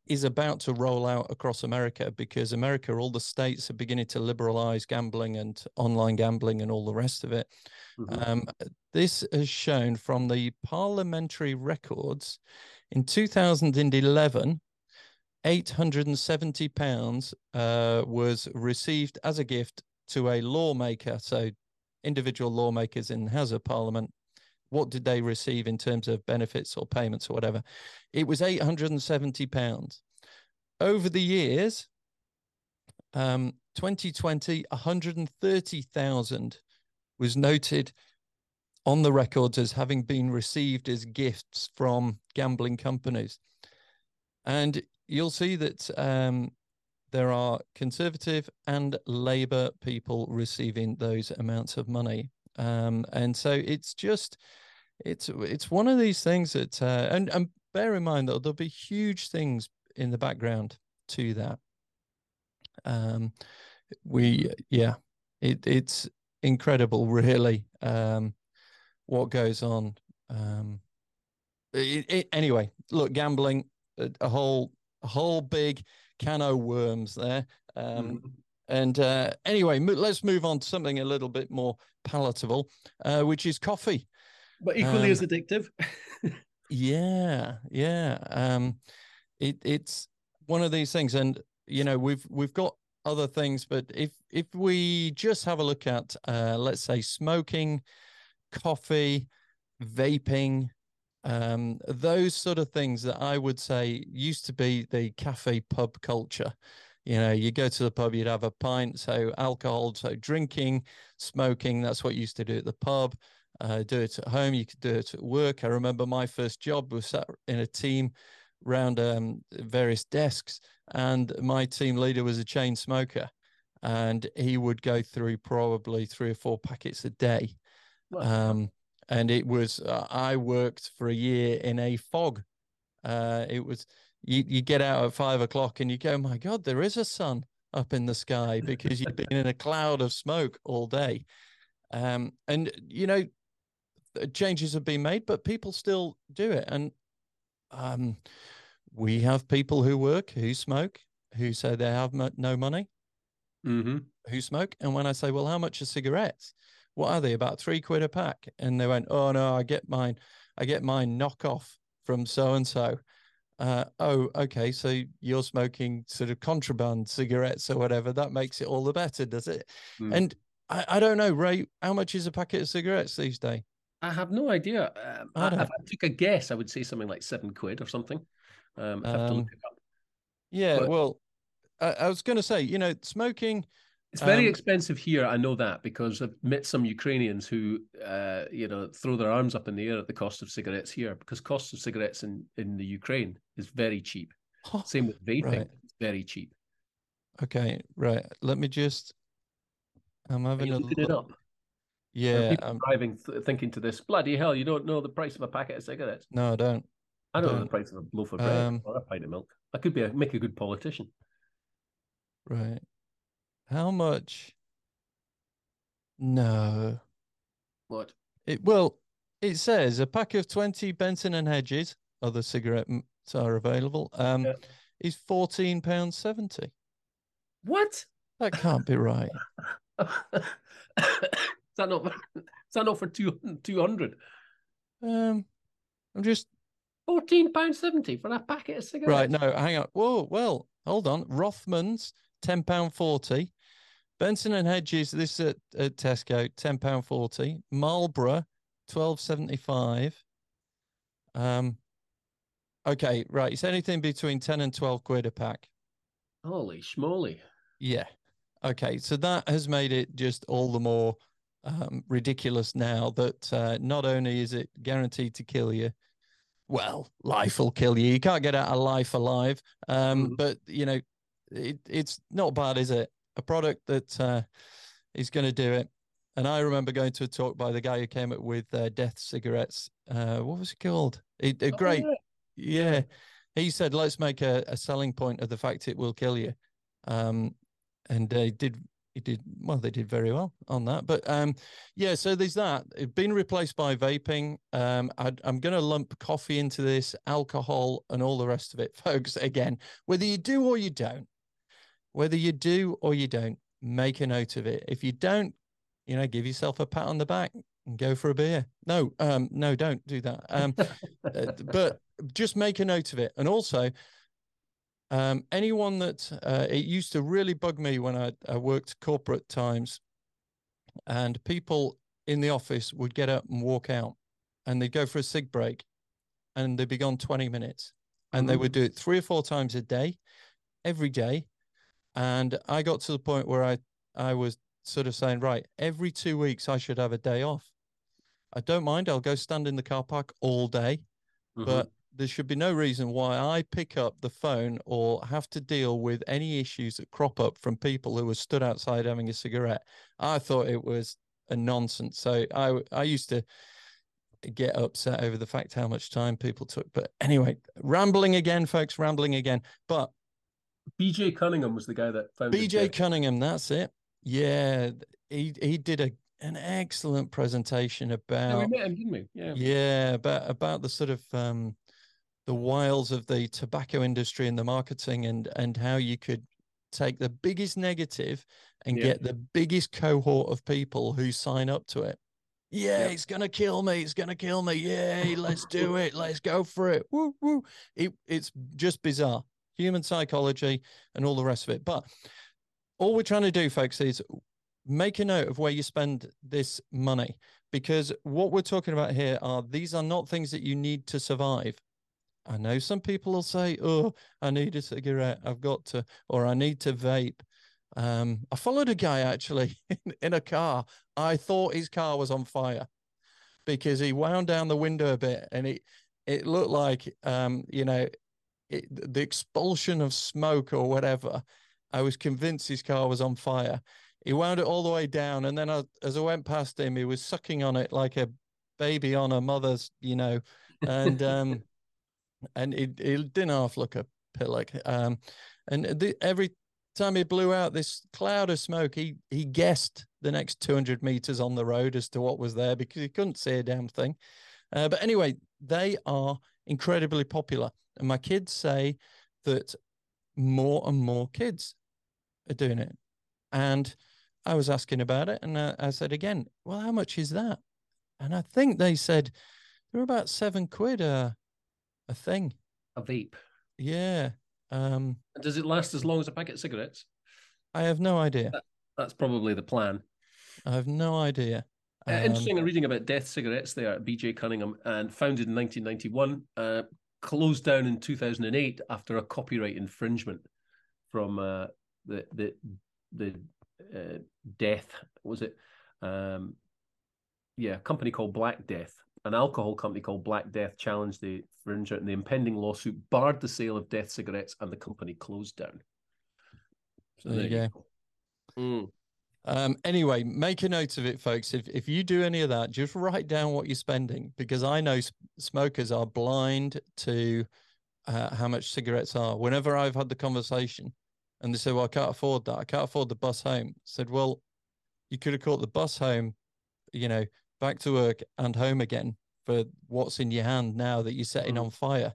is about to roll out across America because America, all the states are beginning to liberalize gambling and online gambling and all the rest of it. Mm-hmm. Um, this is shown from the parliamentary records in 2011. 870 pounds uh, was received as a gift to a lawmaker. So, individual lawmakers in the House of Parliament what did they receive in terms of benefits or payments or whatever? It was 870 pounds. Over the years, um, 2020, 130,000 was noted on the records as having been received as gifts from gambling companies. And you'll see that um, there are conservative and Labour people receiving those amounts of money. Um, and so it's just, it's it's one of these things that, uh, and, and bear in mind that there'll be huge things in the background to that. Um, we, yeah, it, it's incredible, really, um, what goes on. Um, it, it, anyway, look, gambling, a, whole, a whole big can of worms there. Um, mm. And uh, anyway, mo- let's move on to something a little bit more palatable, uh, which is coffee. But equally as um, addictive. yeah, yeah. Um, it, it's one of these things, and you know we've we've got other things, but if if we just have a look at, uh, let's say, smoking, coffee, vaping, um, those sort of things that I would say used to be the cafe pub culture. You know, you go to the pub, you'd have a pint, so alcohol, so drinking, smoking. That's what you used to do at the pub. Uh, do it at home. You could do it at work. I remember my first job was sat in a team around um, various desks, and my team leader was a chain smoker, and he would go through probably three or four packets a day. Wow. Um, and it was uh, I worked for a year in a fog. Uh, it was you you get out at five o'clock and you go, my God, there is a sun up in the sky because you've been in a cloud of smoke all day. Um, and you know, changes have been made, but people still do it. And um, we have people who work who smoke who say they have no money mm-hmm. who smoke and when i say well how much are cigarettes what are they about three quid a pack and they went oh no i get mine i get mine knockoff from so and so oh okay so you're smoking sort of contraband cigarettes or whatever that makes it all the better does it mm. and I, I don't know ray how much is a packet of cigarettes these days I have no idea. Um, I, if I took a guess, I would say something like seven quid or something. Um, I have um, to look it up. Yeah, but well, I, I was going to say, you know, smoking. It's very um, expensive here. I know that because I've met some Ukrainians who, uh, you know, throw their arms up in the air at the cost of cigarettes here because cost of cigarettes in in the Ukraine is very cheap. Same with vaping; right. it's very cheap. Okay, right. Let me just. I'm having a look. it up. Yeah, people um, driving th- thinking to this bloody hell. You don't know the price of a packet of cigarettes. No, I don't. I don't, know the price of a loaf of bread um, or a pint of milk. I could be a, make a good politician. Right. How much? No. What? It well, it says a pack of twenty Benson and Hedges, other cigarettes are available. Um, yeah. is fourteen pounds seventy. What? That can't be right. Is that not? Is that not for two two hundred? Um, I'm just fourteen pound seventy for a packet of cigarettes. Right. No, hang on. Whoa. Well, hold on. Rothmans ten pound forty. Benson and Hedges. This at, at Tesco ten pound forty. Marlboro twelve seventy five. Um. Okay. Right. It's anything between ten and twelve quid a pack. Holy schmoly. Yeah. Okay. So that has made it just all the more um, ridiculous now that uh, not only is it guaranteed to kill you, well, life will kill you. You can't get out of life alive. Um, mm-hmm. But you know, it, it's not bad, is it? A product that uh, is going to do it. And I remember going to a talk by the guy who came up with uh, Death cigarettes. Uh, what was it called? It, a oh, great, yeah. yeah. He said, "Let's make a, a, selling point of the fact it will kill you." Um, and they did he did well they did very well on that but um yeah so there's that it's been replaced by vaping um I, i'm going to lump coffee into this alcohol and all the rest of it folks again whether you do or you don't whether you do or you don't make a note of it. If you don't you know give yourself a pat on the back and go for a beer. No um no don't do that. Um uh, but just make a note of it. And also um, anyone that uh, it used to really bug me when I, I, worked corporate times, and people in the office would get up and walk out, and they'd go for a cig break, and they'd be gone twenty minutes, and mm-hmm. they would do it three or four times a day, every day, and I got to the point where I I was sort of saying, right, every two weeks I should have a day off. I don't mind. I'll go stand in the car park all day, Mhm. but there should be no reason why I pick up the phone or have to deal with any issues that crop up from people who are stood outside having a cigarette. I thought it was a nonsense. So I I used to get upset over the fact how much time people took. But anyway, rambling again, folks, rambling again. But BJ Cunningham was the guy that founded BJ Cunningham, that's it. Yeah, he he did a an excellent presentation Yeah, we about met him, didn't we? Yeah. yeah about about the sort of um the wiles of the tobacco industry and the marketing and and how you could take the biggest negative and Yeah. get the biggest cohort of people who sign up to it. Yeah, Yeah. it's gonna kill me. It's gonna kill me. Yay, let's do it. Let's go for it. Woo woo. It, it's just bizarre. Human psychology and all the rest of it. But all we're trying to do, folks, is make a note of where you spend this money because what we're talking about here are these are not things that you need to survive. I know some people will say, "Oh, I need a cigarette. I've got to," or "I need to vape." Um, I followed a guy actually in, in a car. I thought his car was on fire because he wound down the window a bit, and it it looked like, um, you know, it, the expulsion of smoke or whatever. I was convinced his car was on fire. He wound it all the way down, and then I, as I went past him, he was sucking on it like a baby on a mother's, you know, and um, and it, it didn't half look a pillock. Um, and the, every time he blew out this cloud of smoke, he he guessed the next 200 meters on the road as to what was there because he couldn't see a damn thing. Uh, but anyway, they are incredibly popular, and my kids say that more and more kids are doing it. And I was asking about it, and uh, I said again, "Well, how much is that?" And I think they said they're about seven quid a a thing. A vape. Yeah. Um, And does it last as long as a packet of cigarettes? I have no idea. That's probably the plan. I have no idea. Uh, Um, interesting reading about Death Cigarettes there at BJ Cunningham and founded in 1991, uh, closed down in 2008 after a copyright infringement from uh, the the the uh, Death was it? Um, yeah, a company called Black Death, an alcohol company called Black Death, challenged the infringement, and the impending lawsuit barred the sale of Death cigarettes, and the company closed down. So There you go. Mm. Um, anyway, make a note of it, folks. If if you do any of that, just write down what you're spending because I know smokers are blind to uh, how much cigarettes are. Whenever I've had the conversation, and they say, "Well, I can't afford that. I can't afford the bus home," I said, "Well, you could have caught the bus home, you know, back to work and home again for what's in your hand now that you're setting Mhm. on fire."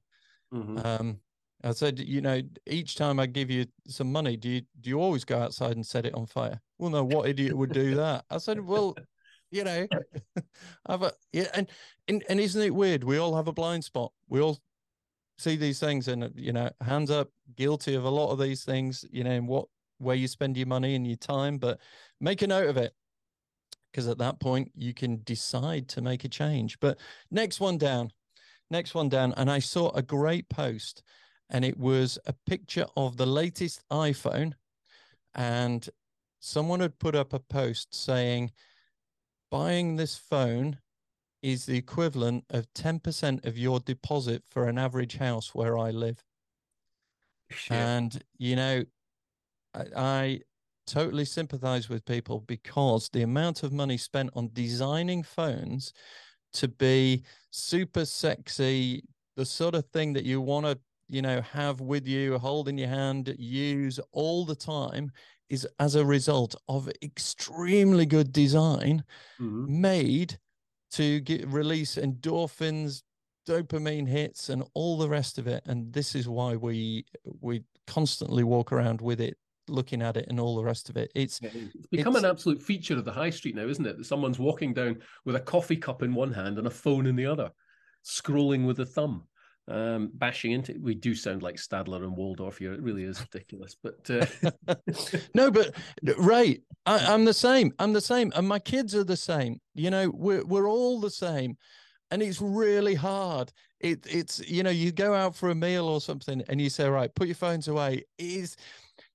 Mhm. Um, I said, you know, each time I give you some money, do you do you always go outside and set it on fire? Well, no, what idiot would do that? I said, well, you know, I've a, yeah, and, and and isn't it weird? We all have a blind spot. We all see these things, and you know, hands up, guilty of a lot of these things. You know, in what where you spend your money and your time, but make a note of it because at that point you can decide to make a change. But next one down, next one down, and I saw a great post, and it was a picture of the latest iPhone, and someone had put up a post saying, buying this phone is the equivalent of 10% of your deposit for an average house where I live. Yeah. And, you know, I, I totally sympathize with people because the amount of money spent on designing phones to be super sexy, the sort of thing that you want to, you know, have with you, hold in your hand, use all the time is as a result of extremely good design Mhm. made to get release endorphins dopamine hits and all the rest of it and this is why we we constantly walk around with it looking at it and all the rest of it it's It's become It's- an absolute feature of the high street now, isn't it? That someone's walking down with a coffee cup in one hand and a phone in the other, scrolling with a thumb, um, bashing into. We do sound like Statler and Waldorf here. It really is ridiculous, but uh, no but right I, i'm the same i'm the same and my kids are the same you know we're, we're all the same and it's really hard it it's you know you go out for a meal or something and you say right put your phones away is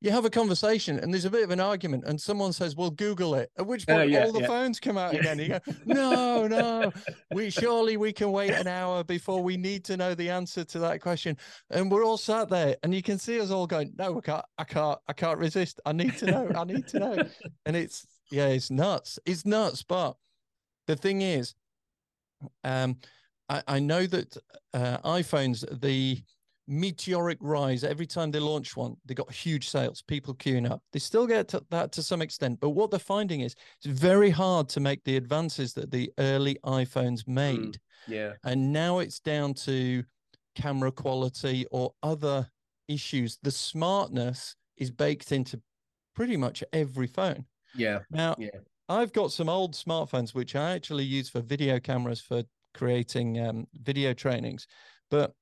you have a conversation and there's a bit of an argument and someone says, well, Google it. At which point Uh, yeah, all the yeah. phones come out Yeah. again. You go, no, no, we surely we can wait an hour before we need to know the answer to that question. And we're all sat there and you can see us all going, no, I can't, I can't, I can't resist. I need to know. I need to know. And it's, yeah, it's nuts. It's nuts. But the thing is, um, I, I know that uh, iPhones, the meteoric rise every time they launch one, they got huge sales, people queuing up. They still get to that to some extent, but what they're finding is it's very hard to make the advances that the early iPhones made. Yeah. And now it's down to camera quality or other issues. The smartness is baked into pretty much every phone. Yeah. Now, Yeah. I've got some old smartphones which I actually use for video cameras for creating um, video trainings, but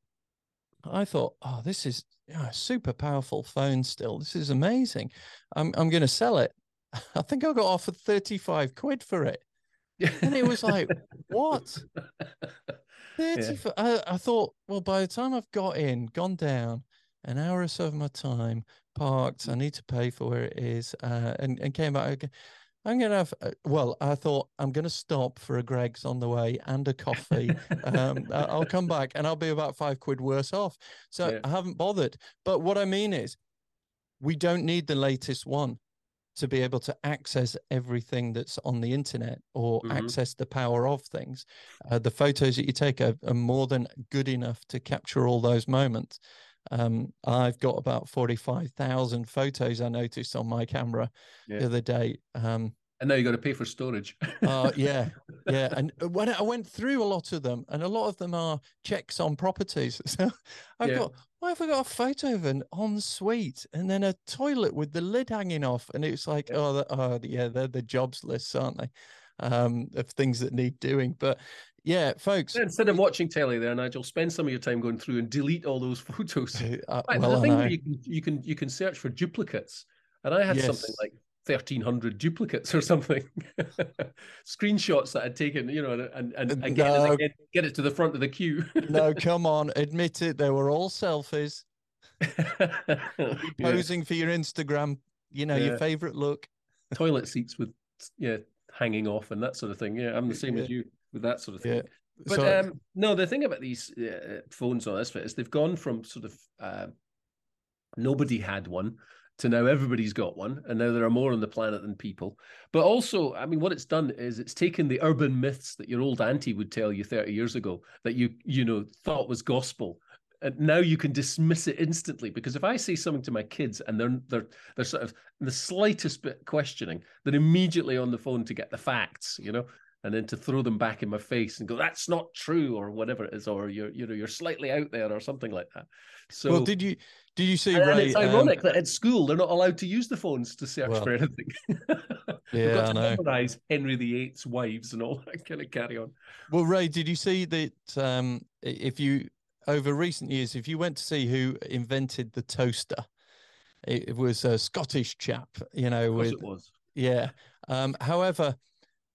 I thought, oh, this is yeah, a super powerful phone still. This is amazing. I'm I'm going to sell it. I think I got offered 35 quid for it. And it was like, what? 30 for, I, I thought, well, by the time I've got in, gone down, an hour or so of my time parked, I need to pay for where it is, uh, and, and came back. okay, I'm going to have, uh, well, I thought I'm going to stop for a Greggs on the way and a coffee. um, I'll come back and I'll be about five quid worse off. So Yeah. I haven't bothered. But what I mean is, we don't need the latest one to be able to access everything that's on the internet or Mhm. access the power of things. Uh, the photos that you take are, are more than good enough to capture all those moments. Um, I've got about 45,000 photos I noticed on my camera Yeah. the other day. Um, And now you've got to pay for storage. uh, yeah, yeah. And uh, when I went through a lot of them, and a lot of them are checks on properties. So I've Yeah. got, why have I got a photo of an ensuite and then a toilet with the lid hanging off? And it's like, Yeah. oh, the, oh, yeah, they're the jobs lists, aren't they? Um, of things that need doing. But yeah, folks. Instead of watching telly there, Nigel, spend some of your time going through and delete all those photos. Uh, Right, well, the I thing where you can you can you can search for duplicates, and I had something like thirteen hundred duplicates or something, screenshots that I'd taken, you know, and and, and, Uh, and get, it, again, get it to the front of the queue. no, come on, admit it. They were all selfies, Yeah. posing for your Instagram. You know, Yeah. your favorite look. Toilet seats with yeah hanging off and that sort of thing. Yeah, I'm the same as you with that sort of thing. Yeah. But So- um, no, the thing about these uh, phones on this bit is they've gone from sort of uh, nobody had one to now everybody's got one, and now there are more on the planet than people. But also, I mean, what it's done is it's taken the urban myths that your old auntie would tell you 30 years ago that you you know thought was gospel. And now you can dismiss it instantly because if I say something to my kids and they're they're they're sort of the slightest bit questioning, they're immediately on the phone to get the facts, you know and then to throw them back in my face and go, "That's not true," or whatever it is, or you're you know you're slightly out there, or something like that. So, well, did you did you see and Ray? it's um, ironic that at school they're not allowed to use the phones to search Well, for anything. Yeah, got I to know. memorize Henry VIII's wives and all that kind of carry on. Well, Ray, did you see that? Um, if you over recent years, if you went to see who invented the toaster, it, was a Scottish chap. You know, with it was. yeah. Um, however,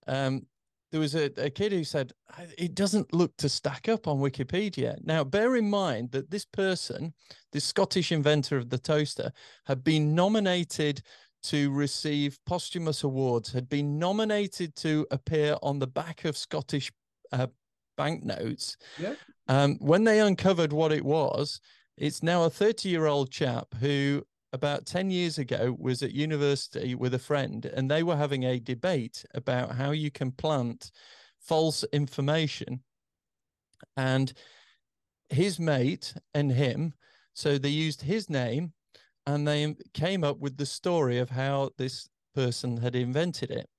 um, there was a, a kid who said it doesn't look to stack up on Wikipedia. Now, bear in mind that this person, this Scottish inventor of the toaster, had been nominated to receive posthumous awards, had been nominated to appear on the back of Scottish uh, banknotes. Yeah. Um, when they uncovered what it was, it's now a 30 year old chap who about 10 years ago was at university with a friend and they were having a debate about how you can plant false information. And his mate and him so they used his name and they came up with the story of how this person had invented it.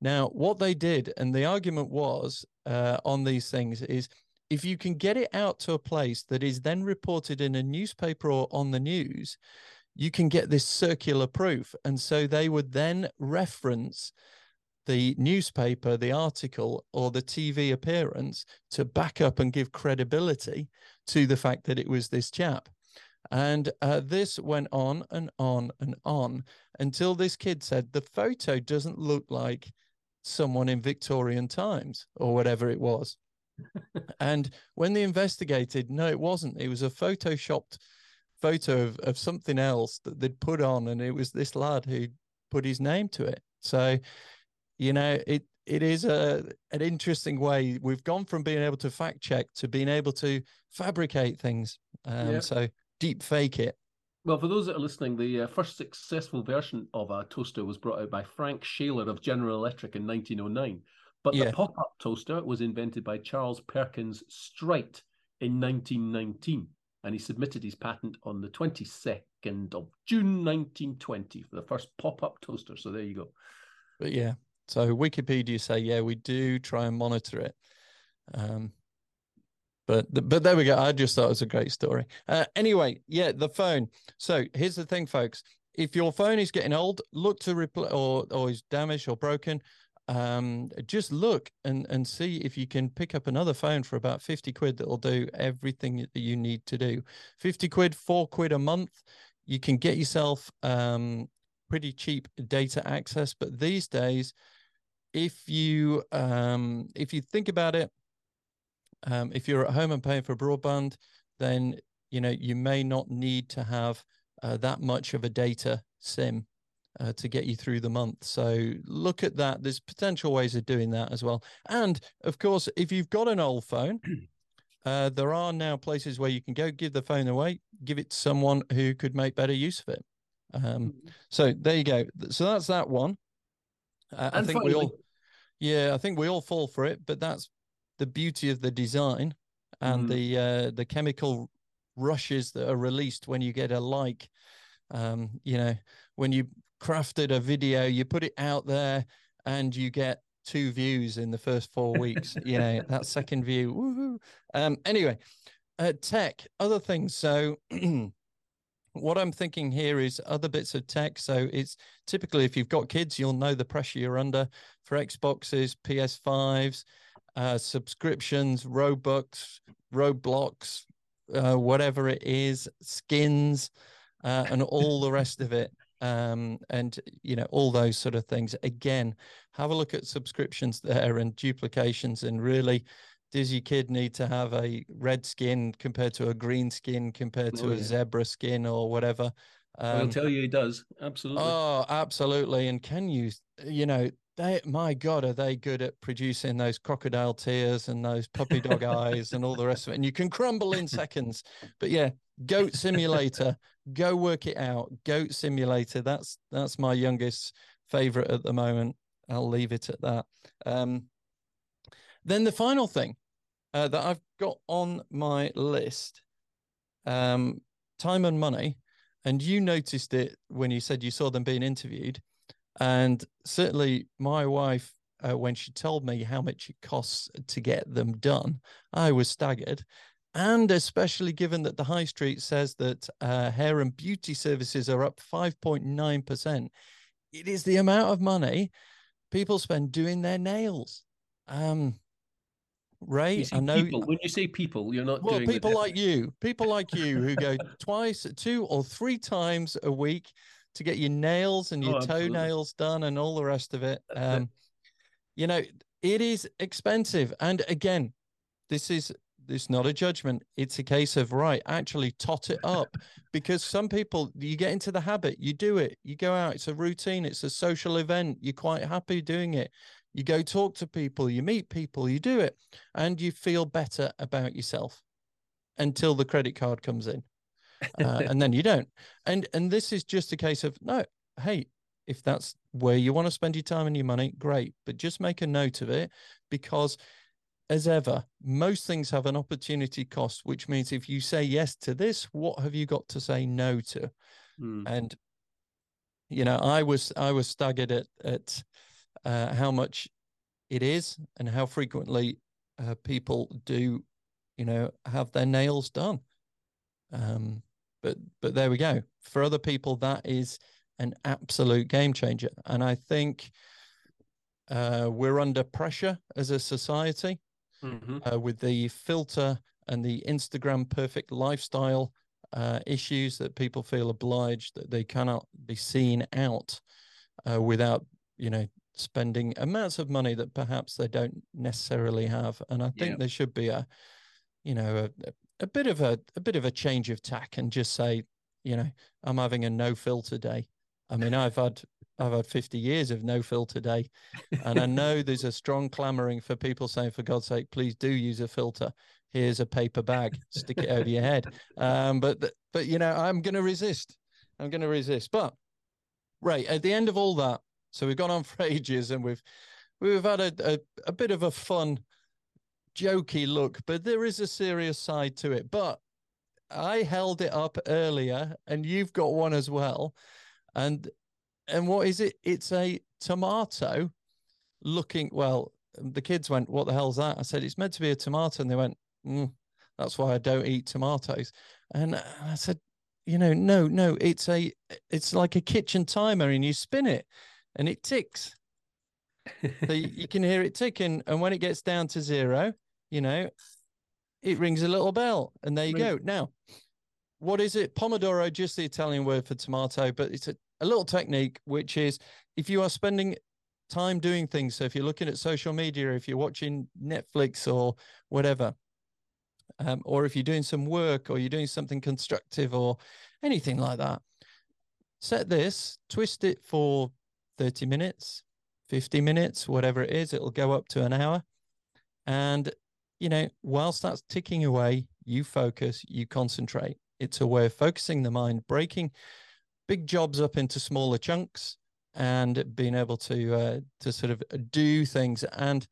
Now what they did and the argument was uh, on these things is if you can get it out to a place that is then reported in a newspaper or on the news you can get this circular proof. And so they would then reference the newspaper, the article, or the TV appearance to back up and give credibility to the fact that it was this chap. And uh, this went on and on and on until this kid said the photo doesn't look like someone in Victorian times or whatever it was. and when they investigated, no, it wasn't. It was a photoshopped photo of, of something else that they'd put on, and it was this lad who put his name to it. So, you know, it it is a an interesting way. We've gone from being able to fact check to being able to fabricate things. Um, yeah. So deep fake it. Well, for those that are listening, the uh, first successful version of a toaster was brought out by Frank Shailor of General Electric in 1909. But yeah. the pop up toaster was invented by Charles Perkins Strite in 1919. And he submitted his patent on the 22nd of June 1920 for the first pop up toaster. So there you go. But yeah, so Wikipedia say, yeah, we do try and monitor it. Um, but but there we go. I just thought it was a great story. Uh, anyway, yeah, the phone. So here's the thing, folks. If your phone is getting old, look to replace or or is damaged or broken. Um, just look and and see if you can pick up another phone for about 50 quid that will do everything that you need to do. 50 quid, four quid a month. You can get yourself um, pretty cheap data access. But these days, if you um, if you think about it, um, if you're at home and paying for broadband, then you know you may not need to have uh, that much of a data sim uh, to get you through the month. So look at that. There's potential ways of doing that as well. And of course, if you've got an old phone, uh, there are now places where you can go give the phone away, give it to someone who could make better use of it. Um, mm-hmm. so there you go. So that's that one. Uh, I think finally, we all, yeah, I think we all fall for it, but that's the beauty of the design and mm. the uh, the chemical rushes that are released when you get a like. Um, you know, when you crafted a video, you put it out there, and you get two views in the first four weeks. you know, that second view. Woohoo. Um, anyway, uh, tech, other things. So. what I'm thinking here is other bits of tech. So it's typically if you've got kids, you'll know the pressure you're under for Xboxes, PS5s, uh, subscriptions, Robux, Roblox, uh, whatever it is, skins, uh, and all the rest of it. Um, and you know all those sort of things. Again, have a look at subscriptions there and duplications, and really does your kid need to have a red skin compared to a green skin compared to oh, a zebra skin or whatever? Um, I'll tell you, he does absolutely. Oh, absolutely. And can you, you know, they, my God, are they good at producing those crocodile tears and those puppy dog eyes and all the rest of it? And you can crumble in seconds. But yeah, Goat Simulator, go work it out. Goat Simulator. That's that's my youngest favorite at the moment. I'll leave it at that. Um, then the final thing uh, that I've got on my list. Um, time and money, and you noticed it when you said you saw them being interviewed, and certainly my wife, uh, when she told me how much it costs to get them done, I was staggered. And especially given that the high street says that uh, hair and beauty services are up 5.9%, it is the amount of money people spend doing their nails. Um, Ray, I know. People, when you say people, you're not. Well, people like you, people like you who go twice, two or three times a week to get your nails and your oh, toenails done and all the rest of it. Um, you know, it is expensive. And again, this is this not a judgment. It's a case of right, actually tot it up because some people you get into the habit, you do it, you go out, it's a routine, it's a social event, you're quite happy doing it. You go talk to people, you meet people, you do it, and you feel better about yourself until the credit card comes in. Uh, and then you don't. And and this is just a case of no, hey, if that's where you want to spend your time and your money, great. But just make a note of it because as ever, most things have an opportunity cost, which means if you say yes to this, what have you got to say no to? Hmm. And you know, I was I was staggered at at uh, how much it is and how frequently uh, people do, you know, have their nails done. Um, but but there we go. For other people, that is an absolute game changer, and I think uh, we're under pressure as a society mm-hmm. uh, with the filter and the Instagram perfect lifestyle uh, issues that people feel obliged that they cannot be seen out uh, without you know spending amounts of money that perhaps they don't necessarily have. And I think yeah. there should be a, you know, a, a bit of a a bit of a change of tack and just say, you know, I'm having a no filter day. I mean, I've had I've had 50 years of no filter day, and I know there's a strong clamoring for people saying, for God's sake, please do use a filter. Here's a paper bag, stick it over your head. Um, but but you know, I'm going to resist. I'm going to resist. But right at the end of all that, so we've gone on for ages, and we've we've had a, a, a bit of a fun, jokey look, but there is a serious side to it. But I held it up earlier, and you've got one as well. And and what is it? It's a tomato looking. Well, the kids went, "What the hell's that?" I said, "It's meant to be a tomato," and they went, mm, "That's why I don't eat tomatoes." And I said, "You know, no, no, it's a, it's like a kitchen timer, and you spin it, and it ticks." so you, you can hear it ticking, and when it gets down to zero, you know, it rings a little bell, and there you go. Now, what is it? Pomodoro, just the Italian word for tomato, but it's a, a little technique, which is if you are spending time doing things, so if you're looking at social media, if you're watching Netflix or whatever, um, or if you're doing some work or you're doing something constructive or anything like that, set this, twist it for 30 minutes, 50 minutes, whatever it is, it'll go up to an hour. And, you know, whilst that's ticking away, you focus, you concentrate. It's a way of focusing the mind, breaking big jobs up into smaller chunks and being able to uh, to sort of do things. And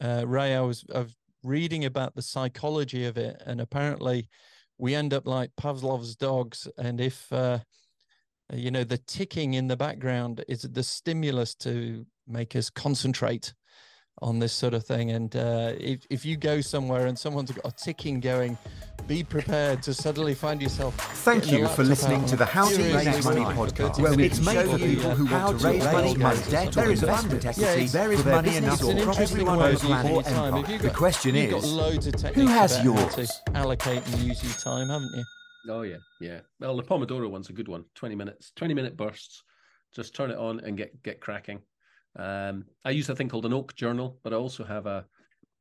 uh, Ray, I was, I was reading about the psychology of it, and apparently we end up like Pavlov's dogs. And if uh, you know the ticking in the background is the stimulus to make us concentrate on this sort of thing. And uh, if if you go somewhere and someone's got a ticking going be prepared to suddenly find yourself. Thank you for listening to the How to Raise Money podcast. Well, it's made for people who want to raise money, have debt, there is investment equity, there is money enough for everyone on the planet. The question is, who has yours? To allocate and use your time, haven't you? Oh yeah, yeah. Well, the Pomodoro one's a good one. Twenty minutes, twenty minute bursts. Just turn it on and get get cracking. Um, I use a thing called an Oak Journal, but I also have a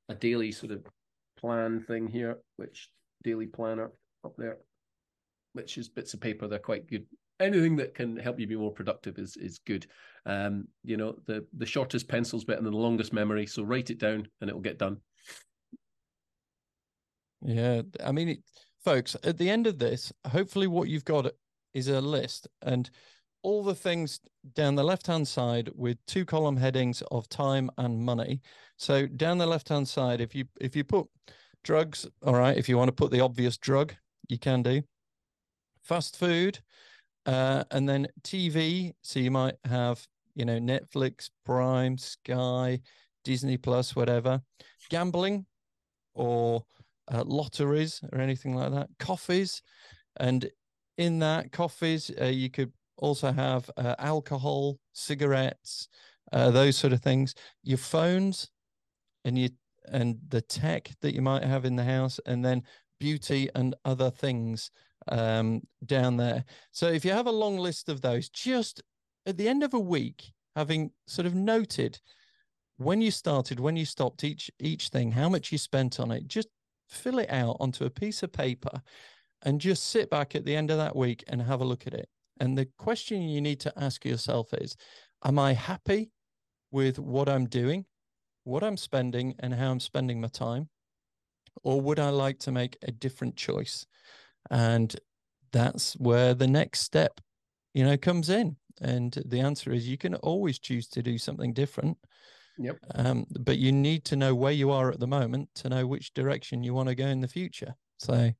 a daily sort of plan thing here, which daily planner up there, which is bits of paper. They're quite good. Anything that can help you be more productive is is good. Um, you know, the the shortest pencil's better than the longest memory. So write it down and it will get done. Yeah, I mean, it, folks, at the end of this, hopefully, what you've got is a list and all the things down the left hand side with two column headings of time and money. So down the left hand side, if you if you put Drugs, all right. If you want to put the obvious drug, you can do. Fast food, uh, and then TV. So you might have, you know, Netflix, Prime, Sky, Disney Plus, whatever. Gambling, or uh, lotteries, or anything like that. Coffees, and in that coffees, uh, you could also have uh, alcohol, cigarettes, uh, those sort of things. Your phones, and your and the tech that you might have in the house, and then beauty and other things um, down there. So if you have a long list of those, just at the end of a week, having sort of noted when you started, when you stopped each each thing, how much you spent on it, just fill it out onto a piece of paper and just sit back at the end of that week and have a look at it. And the question you need to ask yourself is, am I happy with what I'm doing? what I'm spending and how I'm spending my time? Or would I like to make a different choice? And that's where the next step, you know, comes in. And the answer is you can always choose to do something different. Yep. Um, but you need to know where you are at the moment to know which direction you want to go in the future. So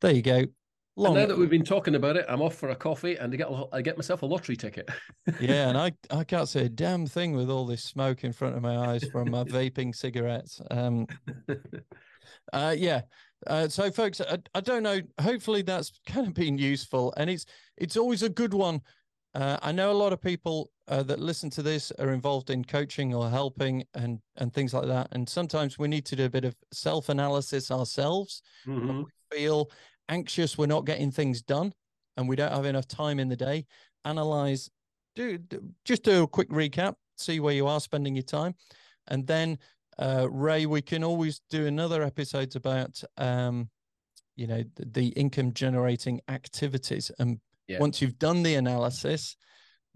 there you go. Long... now that we've been talking about it, I'm off for a coffee and I get I get myself a lottery ticket. yeah, and I I can't say a damn thing with all this smoke in front of my eyes from my vaping cigarettes. Um, uh, yeah. Uh, so, folks, I, I don't know. Hopefully, that's kind of been useful, and it's it's always a good one. Uh, I know a lot of people uh, that listen to this are involved in coaching or helping and and things like that. And sometimes we need to do a bit of self analysis ourselves. Mm-hmm. We feel anxious we're not getting things done and we don't have enough time in the day, analyze, do, just do a quick recap, see where you are spending your time. And then, uh, Ray, we can always do another episode about um, you know the, the income generating activities and yeah. once you've done the analysis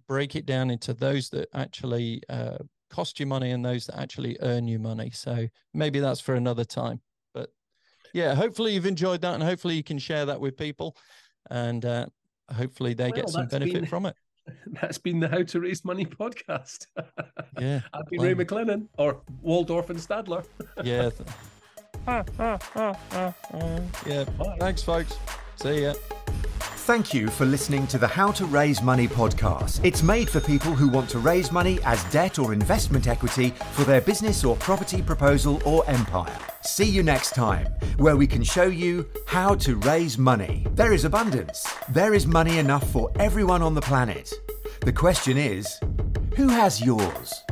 break it down into those that actually uh, cost you money and those that actually earn you money so maybe that's for another time yeah hopefully you've enjoyed that and hopefully you can share that with people and uh, hopefully they well, get some benefit been, from it that's been the how to raise money podcast yeah i've been ray mclennan or waldorf and statler yeah yeah. Thanks, folks. See ya. Thank you for listening to the How to Raise Money podcast. It's made for people who want to raise money as debt or investment equity for their business or property proposal or empire. See you next time, where we can show you how to raise money. There is abundance. There is money enough for everyone on the planet. The question is who has yours?